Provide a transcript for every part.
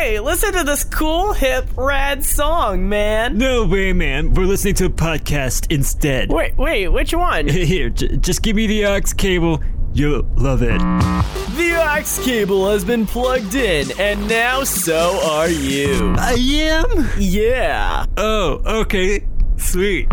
Hey, listen to this cool, hip, rad song, man. No way, man. We're listening to a podcast instead. Wait, wait, which one? Here, j- just give me the aux cable. You'll love it. The aux cable has been plugged in, and now so are you. I am? Yeah. Oh, okay. Sweet.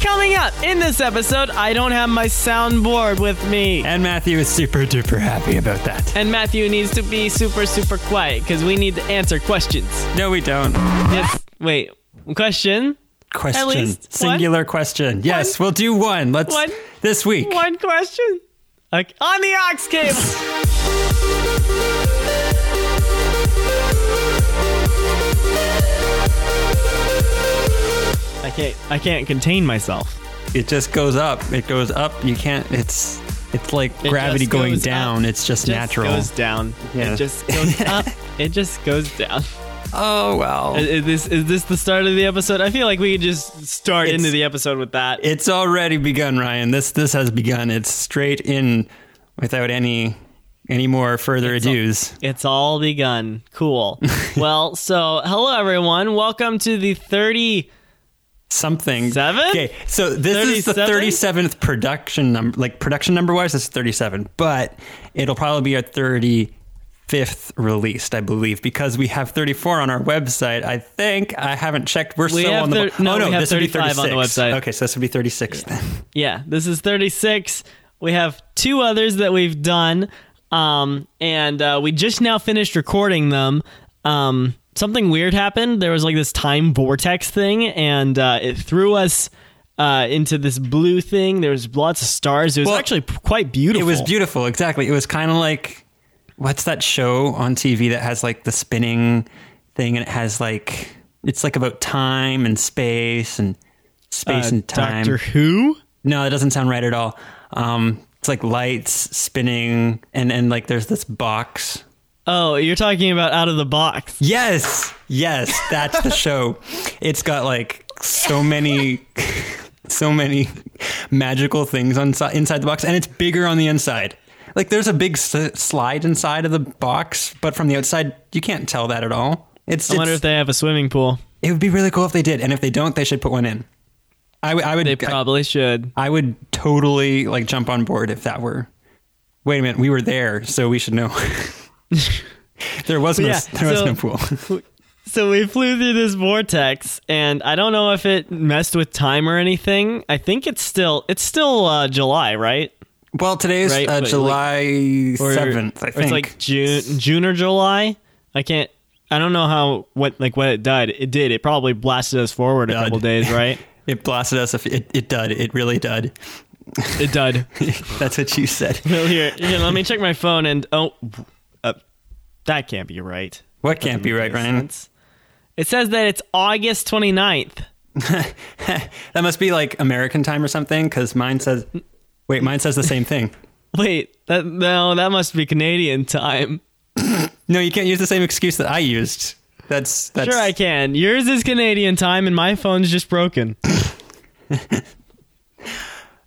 Coming up in this episode, I don't have my soundboard with me. And Matthew is super duper happy about that. And Matthew needs to be super, super quiet because we need to answer questions. No, we don't. Yes. Wait, question? Question. At least one? Singular question. Yes, we'll do one. Let's One? this week. One question? Okay. On the aux cable. I can't. I can't contain myself. It just goes up. It goes up. You can't. It's it's like It gravity going down. up. It's just, Just natural. goes down. Yeah. It just goes up. It just goes down. oh well. Is, is this is this the start of the episode? I feel like we could just start It's- into the episode with that. It's already begun, Ryan. This this has begun. It's straight in without any any more further ado's. It's all begun. Cool. well, so hello everyone. Welcome to the 30 Something. Seven? Okay, so this is the 37th production number. Like production number wise, this is 37, but it'll probably be our 35th released, I believe, because we have 34 on our website. I think I haven't checked. We're We still on the. thir- no, oh no, this would be 35 on the website. Okay, so this would be 36 then. Yeah, this is 36. We have two others that we've done. Um, and uh, we just now finished recording them. Um, something weird happened. There was like this time vortex thing, and uh, it threw us uh, into this blue thing. There was lots of stars. It was Well, actually p- quite beautiful. It was beautiful, exactly. It was kind of like what's that show on TV that has like the spinning thing and it has like it's like about time and space and space Uh, and time. Doctor Who? No, that doesn't sound right at all. Um, it's like lights spinning and and like there's this box. Oh, you're talking about Out of the Box. Yes, yes, that's the show. It's got like so many, so many magical things on inside the box, and it's bigger on the inside. Like there's a big s- slide inside of the box, but from the outside you can't tell that at all. It's, I wonder it's- if they have a swimming pool. it would be really cool if they did, and if they don't, they should put one in. I, w- I would They probably should. I would totally like jump on board if that were. Wait a minute, we were there, so we should know. there was no, Yeah, there was so- no pool. So we flew through this vortex, and I don't know if it messed with time or anything. I think it's still it's still uh, July, right? well, today's Right, uh, July seventh, I think. it's like June, June or July. I can't. I don't know how what like what it did. It did. It probably blasted us forward a Dud. couple days, right? it blasted us. If it, it did. It really did. It did. That's what you said. Well, here, here, let me check my phone, and oh, that can't be right. What can't be right, Ryan? sense. It says that it's August 29th. That must be like American time or something, because mine says. Wait, mine says the same thing. Wait, that no, that must be Canadian time. No, you can't use the same excuse that I used. That's that's. Sure, I can. Yours is Canadian time, and my phone's just broken.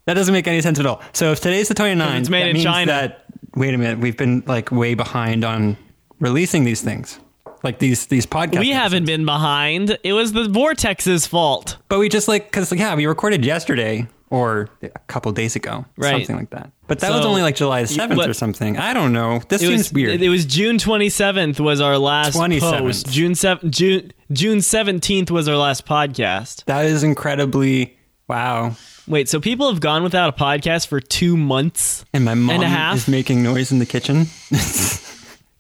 That doesn't make any sense at all. So if today's the 29th, It's made that in means China. that wait a minute, we've been like way behind on releasing these things. Like these these podcasts. We haven't been behind. It was the vortex's fault. But we just like cuz yeah, we recorded yesterday or a couple days ago, Right. something like that. But that was only like July 7th what- or something. I don't know. This seems was weird. It was June 27th was our last 27th. post. June 7 June June 17th was our last podcast. that is incredibly wow. Wait, so people have gone without a podcast for 2 months? And my mom a half? is making noise in the kitchen.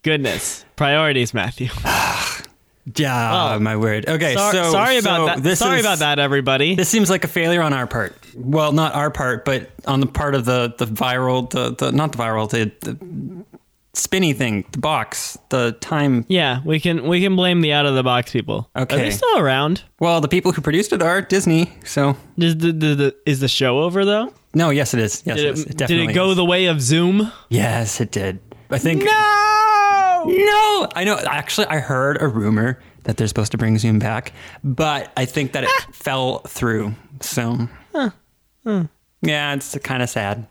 Goodness. Priorities, Matthew. yeah, Oh. my word. Okay, Sor- so sorry so about that. This Sorry is- about that everybody. This seems like a failure on our part. Well, not our part, but on the part of the the viral, the, the not the viral, the, the spinny thing, the box, the time. yeah, we can we can blame the out of the box people. Okay, are they still around? Well, the people who produced it are Disney. So Is the, the, the, is the show over though? no, yes, it is. Yes, Did it, it, is. It did it go is. the way of Zoom? Yes, it did. I think. No. No, I know. Actually, I heard a rumor that they're supposed to bring Zoom back, but I think that it fell through. So Yeah, it's kind of sad.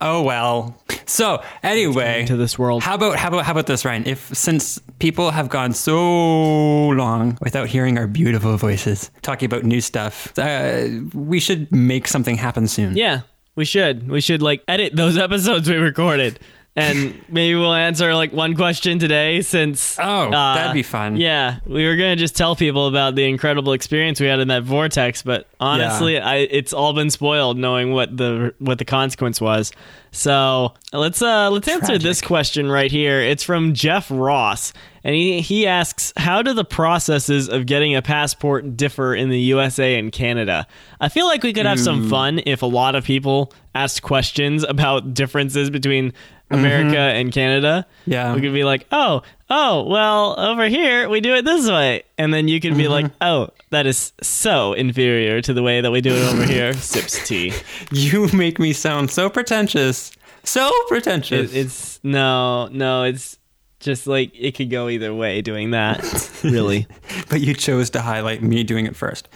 Oh well. So anyway, to this world. How about how about how about this, Ryan? If since people have gone so long without hearing our beautiful voices talking about new stuff, uh, we should make something happen soon. Yeah, we should. We should like edit those episodes we recorded. And maybe we'll answer like one question today since Oh, uh, that'd be fun. Yeah, we were gonna just tell people about the incredible experience we had in that vortex, but honestly, I it's all been spoiled knowing what the what the consequence was. So let's uh let's answer this question right here. It's from Jeff Ross, and he he asks, "How do the processes of getting a passport differ in the USA and Canada?" I feel like we could have some fun if a lot of people asked questions about differences between America mm-hmm. and Canada. Yeah. we could be like, "Oh, oh, well, over here we do it this way," and then you could be mm-hmm. like, "Oh, that is so inferior to the way that we do it over here." Sips tea. You make me sound so pretentious. So pretentious. It, it's no, no, it's just like it could go either way doing that. really. but you chose to highlight me doing it first.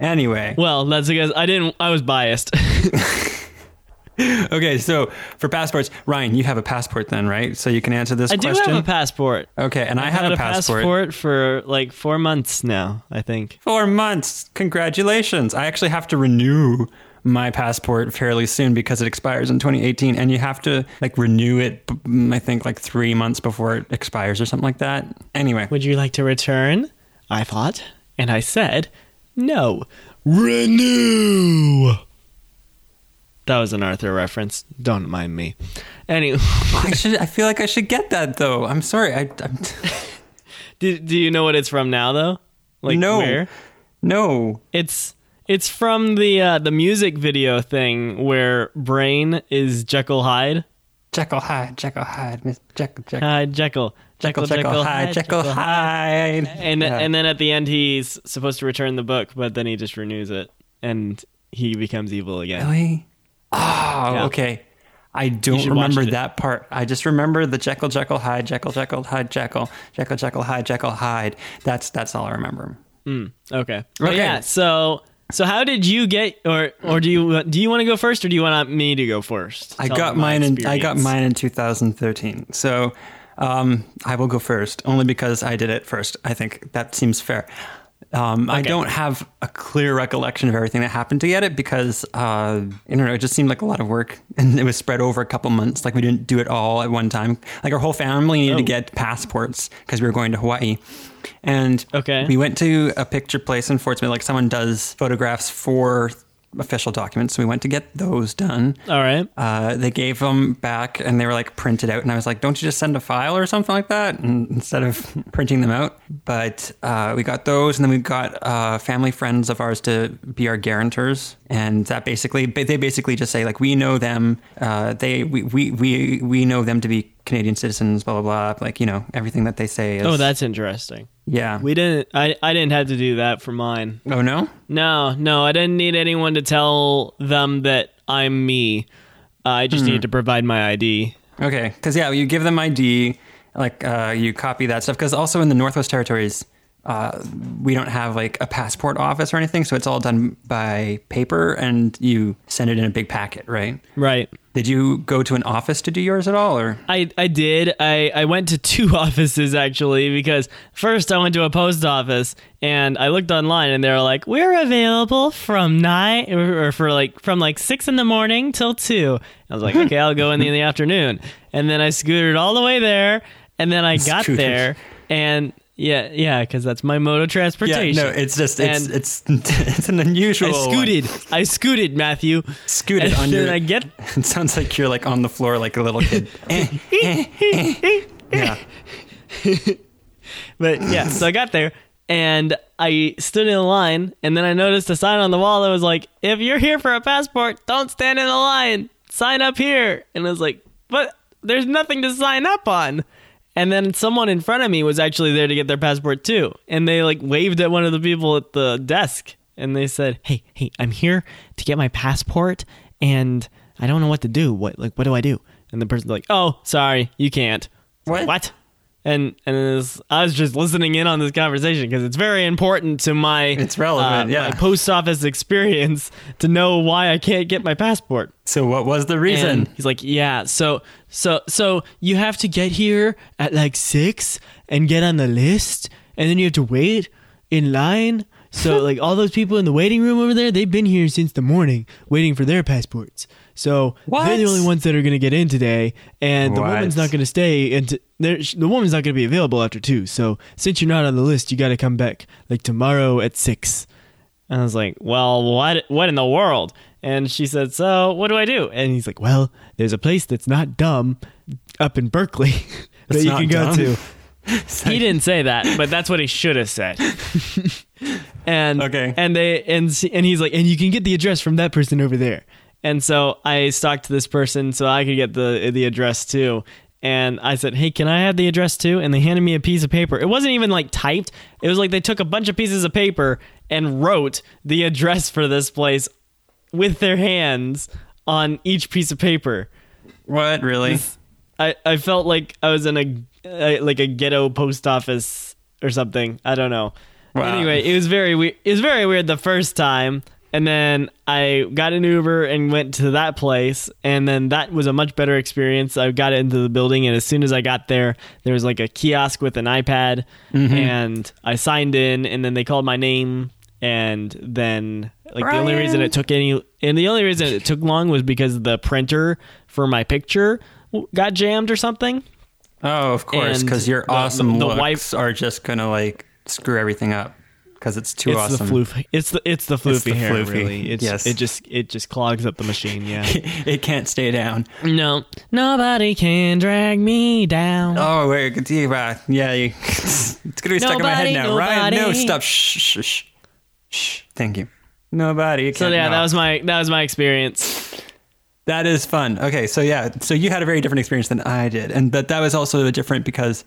Anyway, Well, that's because I didn't. I was biased. okay, so for passports, Ryan, you have a passport then, right? So you can answer this question. I do have a passport. okay, and I I've had a passport. passport for like four months now. I think. Four months. Congratulations. I actually have to renew my passport fairly soon because it expires in 2018 and you have to like renew it I think like 3 months before it expires or something like that. Anyway, Would you like to return? I thought, and I said, no. Renew. That was an Arthur reference. Don't mind me. Anyway, I should I feel like I should get that though. I'm sorry. I I'm do, do you know what it's from now though? Like no. where? No. It's it's from the uh, the music video thing where Brain is Jekyll Hyde. Jekyll Hyde, Jekyll Hyde, Miss Jekyll Jekyll Hyde Jekyll. Jekyll Jekyll Hyde, Jekyll Hyde. And Yeah. and then at the end he's supposed to return the book, but then he just renews it and he becomes evil again. Really? Oh, Yeah. okay. I don't remember that part. I just remember the Jekyll Jekyll Hyde, Jekyll Jekyll Hyde, Jekyll Jekyll Jekyll Hyde, Jekyll Hyde. That's that's all I remember. Okay. But Okay. yeah. So so how did you get or or do you do you want to go first or do you want me to go first? I got mine in I got mine in 2013. So um, I will go first, only because I did it first. I think that seems fair. Um, I don't have a clear recollection of everything that happened to get it because uh, I don't know. It just seemed like a lot of work, and it was spread over a couple months. Like we didn't do it all at one time. Like our whole family needed to Oh. get passports because we were going to Hawaii, and Okay. we went to a picture place in Fort Smith. Like someone does photographs for official documents, so we went to get those done. All right. uh, they gave them back and they were like printed out. And i was like don't you just send a file or something like that? And, instead of printing them out. But uh, we got those. And then we got uh, family friends of ours to be our guarantors. And that basically they basically just say like we know them. Uh, they we, we we we know them to be canadian citizens blah blah blah. Like you know everything that they say is Oh, that's interesting. Yeah We didn't I I didn't have to do that for mine. oh no No, no, I didn't need anyone to tell them that I'm me. Uh, I just needed to provide my ID. Okay, because yeah, you give them ID, like uh, you copy that stuff. Because also in the Northwest Territories, uh, we don't have like a passport office or anything, so it's all done by paper, and you send it in a big packet, right? Right. Did you go to an office to do yours at all, or I, I did. I, I went to two offices actually because first I went to a post office and I looked online and they were like, we're available from nine or for like from like six in the morning till two. I was like, okay, I'll go in the, in the afternoon. And then I scooted all the way there and then I got Scooted. there and yeah, yeah, because that's my mode of transportation. Yeah, no? It's just it's And- it's it's an unusual. I one. scooted. I scooted, Matthew. Scooted and on then your. I get It sounds like you're like on the floor like a little kid. Eh, eh, eh. Yeah. But yeah, so I got there and I stood in a line and then I noticed a sign on the wall that was like, if you're here for a passport, don't stand in the line. Sign up here. And I was like, but there's nothing to sign up on. And then someone in front of me was actually there to get their passport too. And they like waved at one of the people at the desk and they said, Hey, hey, I'm here to get my passport and I don't know what to do. What like what do I do? And the person's like, Oh, sorry, you can't. What? What? And and was, I was just listening in on this conversation because it's very important to my It's relevant, uh, yeah. post office experience to know why I can't get my passport. So what was the reason? And he's like, yeah, so so so you have to get here at like six and get on the list, and then you have to wait in line. So like all those people in the waiting room over there, they've been here since the morning waiting for their passports. So they're the only ones that are going to get in today, and the What? woman's not going to stay, and t- the woman's not going to be available after two. So since you're not on the list, you got to come back like tomorrow at six. And I was like, well, what what in the world? And she said, so what do I do? And he's like, well, there's a place that's not dumb up in Berkeley that It's you not can go dumb? to. he didn't say that, but that's what he should have said. and Okay. and they and and he's like, and you can get the address from that person over there. And so I stalked this person so I could get the the address too. And I said, "Hey, can I have the address too?" And they handed me a piece of paper. It wasn't even like typed. It was like they took a bunch of pieces of paper and wrote the address for this place with their hands on each piece of paper. What really? I, I felt like I was in a, a like a ghetto post office or something. I don't know. Wow. Anyway, it was very weird. It was very weird the first time, and then I got an Uber and went to that place, and then that was a much better experience. I got into the building, and as soon as I got there, there was like a kiosk with an iPad, mm-hmm. and I signed in, and then they called my name, and then like the only reason it took any, and the only reason it took long was because the printer for my picture got jammed or something. Oh, of course, because your awesome the- the looks wife- are just gonna like screw everything up because it's too it's awesome. the floof. It's the it's the floofy the hair. floofy, Really, it's yes. it just it just clogs up the machine. Yeah. it can't stay down. no, nobody can drag me down. Oh, wait, good to you, uh, yeah, you, it's gonna be stuck in my head Nobody, now. Ryan, no, stop. Shh, shh, shh, shh. Thank you. Nobody. so can't- yeah, no. that was my that was my experience. That is fun. Okay, so yeah, so you had a very different experience than I did, and but that was also different because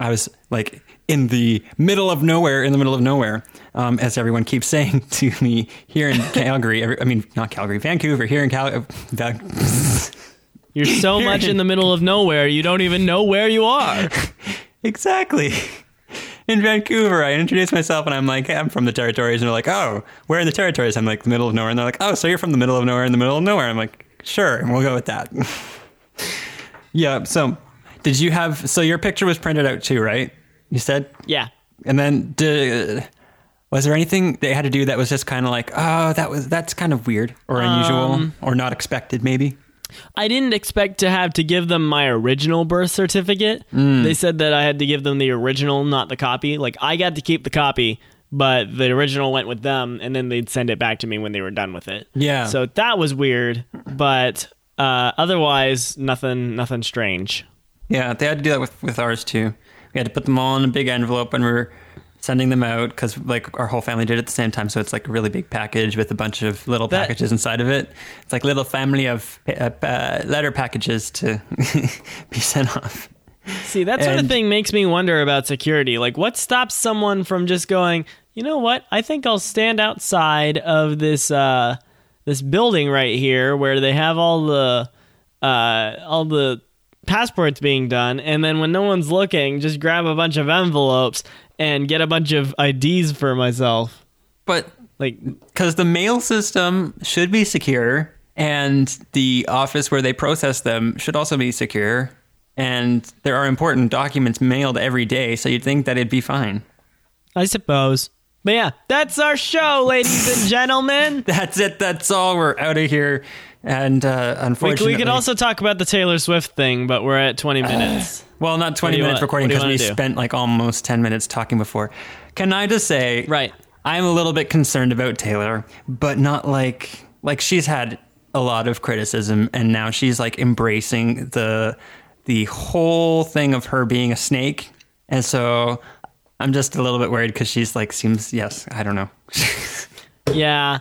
I was like in the middle of nowhere, in the middle of nowhere, um, as everyone keeps saying to me here in Calgary. every- I mean, not Calgary, Vancouver. Here in Cal, Val- You're so much in the middle of nowhere, you don't even know where you are. exactly. In Vancouver, I introduce myself and I'm like, hey, I'm from the territories. And they're like, oh, where in the territories? I'm like, the middle of nowhere. And they're like, oh, so you're from the middle of nowhere in the middle of nowhere. I'm like, sure, and we'll go with that. yeah. So, did you have? So your picture was printed out too, right? You said, Yeah. and then did, was there anything they had to do that was just kind of like, oh, that was that's kind of weird or unusual or not expected, maybe? I didn't expect to have to give them my original birth certificate. They said that I had to give them the original, not the copy. Like I got to keep the copy, but the original went with them, and then they'd send it back to me when they were done with it. Yeah. So that was weird, but uh, otherwise, nothing, nothing strange. Yeah, they had to do that with, with ours too. We had to put them all in a big envelope when we were sending them out because like our whole family did it at the same time. So it's like a really big package with a bunch of little That- packages inside of it. It's like little family of uh, uh, letter packages to be sent off. See, that sort of thing makes me wonder about security. Like, what stops someone from just going, you know what? I think I'll stand outside of this uh, this building right here where they have all the uh, all the passports being done, and then when no one's looking, just grab a bunch of envelopes and get a bunch of IDs for myself. But Like, because the mail system should be secure and the office where they process them should also be secure. And there are important documents mailed every day, so you'd think that it'd be fine. I suppose. But yeah, that's our show, ladies and gentlemen. That's it. That's all. We're out of here. And uh, unfortunately, we could also talk about the Taylor Swift thing, but we're at 20 minutes. well, not 20 minutes want- recording what do you because we do? spent like almost 10 minutes talking before. Can I just say, Right. I'm a little bit concerned about Taylor, but not like like she's had a lot of criticism, and now she's like embracing the the whole thing of her being a snake, and so. I'm just a little bit worried because she's like seems yes I don't know Yeah.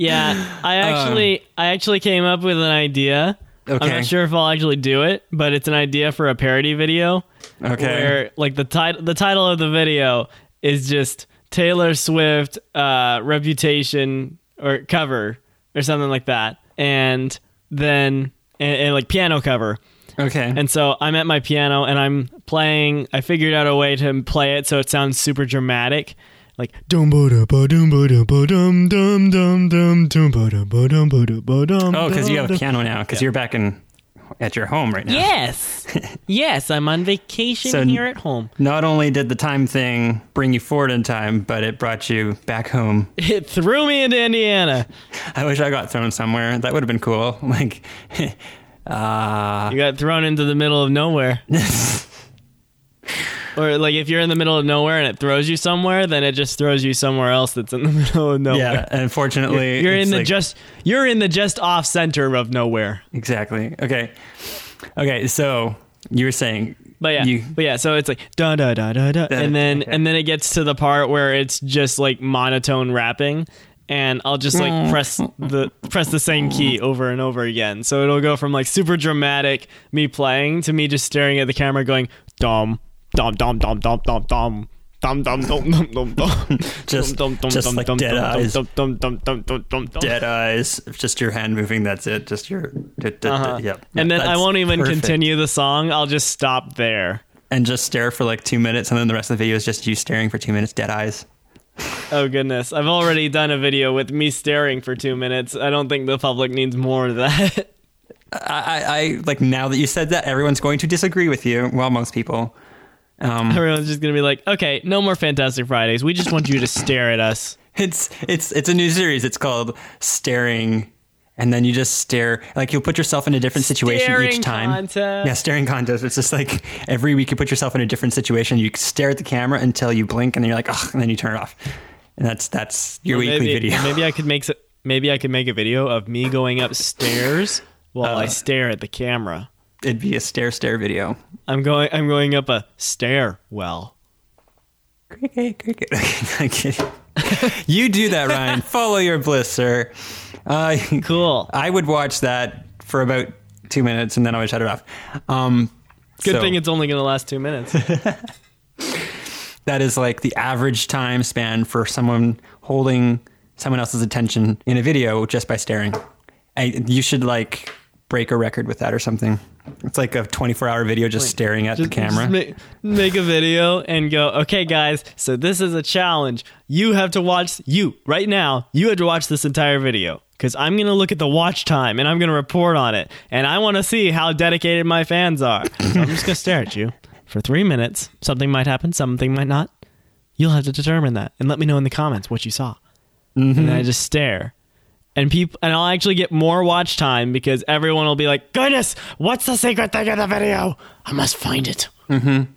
Yeah. I actually I actually came up with an idea. Okay. I'm not sure if I'll actually do it, but it's an idea for a parody video. Okay. Where like the title the title of the video is just Taylor Swift uh reputation or cover or something like that. And then and, and like piano cover. Okay. And so I'm at my piano and I'm playing. I figured out a way to play it so it sounds super dramatic, like dum ba da ba dum ba da ba dum dum dum dum dum ba da ba dum ba da ba dum. oh, because you have a piano now. Because you're back in at your home right now. Yes, yes, I'm on vacation So- here at home. Not only did the time thing bring you forward in time, but it brought you back home. It threw me into Indiana. I wish I got thrown somewhere. That would have been cool. Like, uh, You got thrown into the middle of nowhere. Or like if you're in the middle of nowhere and it throws you somewhere, then it just throws you somewhere else that's in the middle of nowhere. yeah. and Unfortunately, You're it's in the like- just you're in the just off center of nowhere. exactly. Okay. Okay. So you were saying, But yeah, You- but yeah, so it's like da da da da da, and then okay. and then it gets to the part where it's just like monotone rapping, and I'll just like mm. press the press the same key over and over again. So it'll go from like super dramatic me playing to me just staring at the camera going dum dum dum dum dum dum dum. Dum dum dum dum dum dum. Just- Dum, dum, just dum, like dum, dead dum, eyes. Dum dum dum dum dum dum dum. dead eyes, just your hand moving. That's it. Just your. Uh-huh. Yep. And then I won't even perfect. continue the song. I'll just stop there. And just stare for like two minutes, and then the rest of the video is just you staring for two minutes, dead eyes. Oh goodness, I've already done a video with me staring for two minutes. I don't think the public needs more of that. I, I, I like now that you said that, everyone's going to disagree with you. Well, most people. Um, Everyone's just gonna be like, "Okay, no more Fantastic Fridays. We just want you to stare at us." it's it's it's a new series. It's called Staring, and then you just stare. Like you'll put yourself in a different situation Staring each time. contest. Yeah, staring contest. It's just like every week you put yourself in a different situation. You stare at the camera until you blink, and then you're like, oh, and then you turn it off. And that's that's your weekly maybe, video. Maybe I could make maybe I could make a video of me going upstairs while Uh. I stare at the camera. It'd be a stare stare video. I'm going. I'm going up a stairwell. Cricket, cricket. I'm kidding. you do that, Ryan. Follow your bliss, sir. Uh, Cool. I would watch that for about two minutes, and then I would shut it off. Um, Good so thing it's only gonna last two minutes. that is like the average time span for someone holding someone else's attention in a video just by staring. I, you should like break a record with that or something. It's like a 24 hour video just staring at Just- the camera. just make, make a video and go, okay, guys, so this is a challenge. You have to watch, you, right now, you have to watch this entire video because I'm going to look at the watch time and I'm going to report on it. And I want to see how dedicated my fans are. So I'm just going to stare at you for three minutes. Something might happen, something might not. You'll have to determine that and let me know in the comments what you saw. Mm-hmm. And then I just stare. And people, and I'll actually get more watch time because everyone will be like, "Goodness, what's the secret thing in the video? I must find it." Mm-hmm.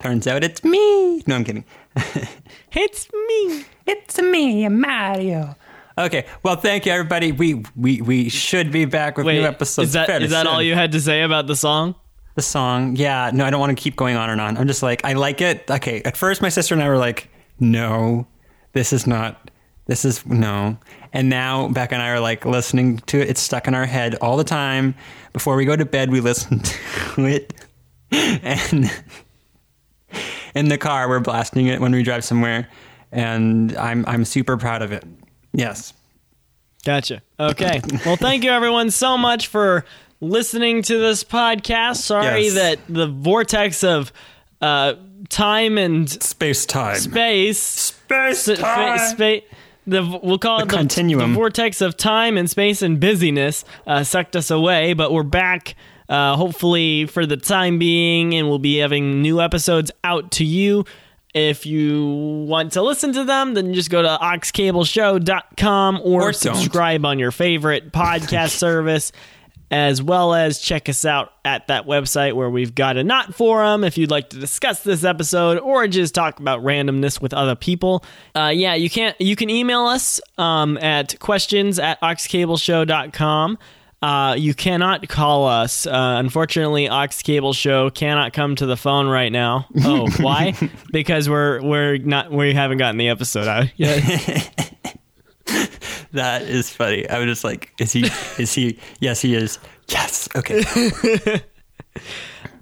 Turns out it's me. No, I'm kidding. It's me. It's me, Mario. Okay, well, thank you, everybody. We we we should be back with Wait, new episodes. is that is that all you had to say about the song? The song, yeah. No, I don't want to keep going on and on. I'm just like, I like it. Okay, at first, my sister and I were like, no, this is not. This is no. And now Becca and I are like listening to it. It's stuck in our head all the time. Before we go to bed, we listen to it. And in the car, we're blasting it when we drive somewhere. And I'm I'm super proud of it. Yes. Gotcha. Okay. well, thank you everyone so much for listening to this podcast. Sorry Yes. that the vortex of uh, time and Space time. space Space S- fa- spa- the we'll call it the, continuum. the vortex of time and space and busyness uh, sucked us away, but we're back. Uh, hopefully for the time being, and we'll be having new episodes out to you. If you want to listen to them, then just go to auxcableshow.com or, Or subscribe on your favorite podcast service, as well as check us out at that website where we've got a not forum if you'd like to discuss this episode or just talk about randomness with other people. Uh, yeah, you can you can email us um, at questions at auxcableshow.com. Uh, you cannot call us. Uh, unfortunately, Aux Cable Show cannot come to the phone right now. Oh, why? because we're we're not we haven't gotten the episode out yet. That is funny. I was just like, is he? Is he? Yes, he is. Yes. Okay.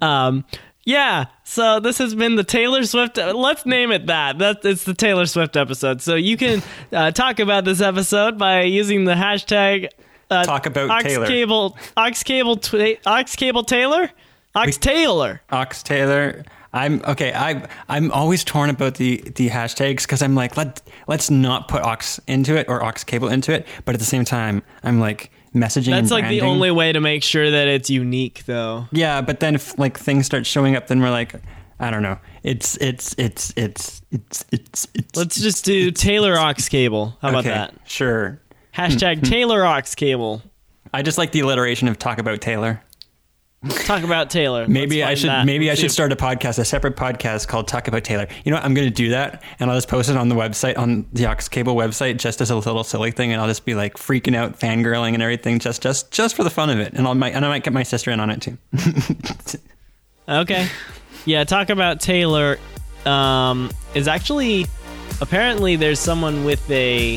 Um, yeah. So this has been the Taylor Swift. Let's name it that. That it's the Taylor Swift episode. So you can uh, talk about this episode by using the hashtag uh, Talk about Aux Taylor. Cable Aux Cable twa- Aux Cable Taylor. Aux Taylor. Aux Taylor. I'm okay. I I'm always torn about the the hashtags because I'm like let let's not put aux into it or aux cable into it, but at the same time I'm like messaging. That's like the only way to make sure that it's unique, though. Yeah, but then if like things start showing up, then we're like, I don't know. It's it's it's it's it's it's. it's Let's just do Taylor Aux Cable. How about okay, that? Sure. Hashtag hmm. Taylor Aux Cable. I just like the alliteration of talk about Taylor. Talk about Taylor. Maybe I should that. maybe I Let's should see. start a podcast, a separate podcast called Talk About Taylor. You know what? I'm going to do that, and I'll just post it on the website on the Aux Cable website, just as a little silly thing, and I'll just be like freaking out, fangirling, and everything, just just just for the fun of it. And I'll might and I might get my sister in on it too. Okay. Yeah, talk about Taylor. Um, is actually apparently there's someone with a,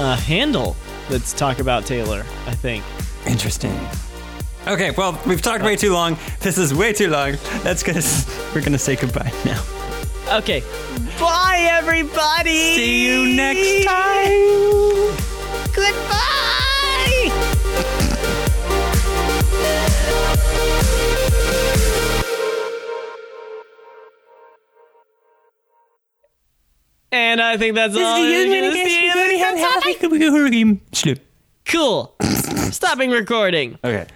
a handle that's talk about Taylor. I think. Interesting. Okay, well, we've talked way too long. This is way too long. That's gonna we're gonna say goodbye now. Okay. Bye, everybody. See you next time. Goodbye. And I think that's all. This is the human Slip. Cool. Stopping recording. Okay.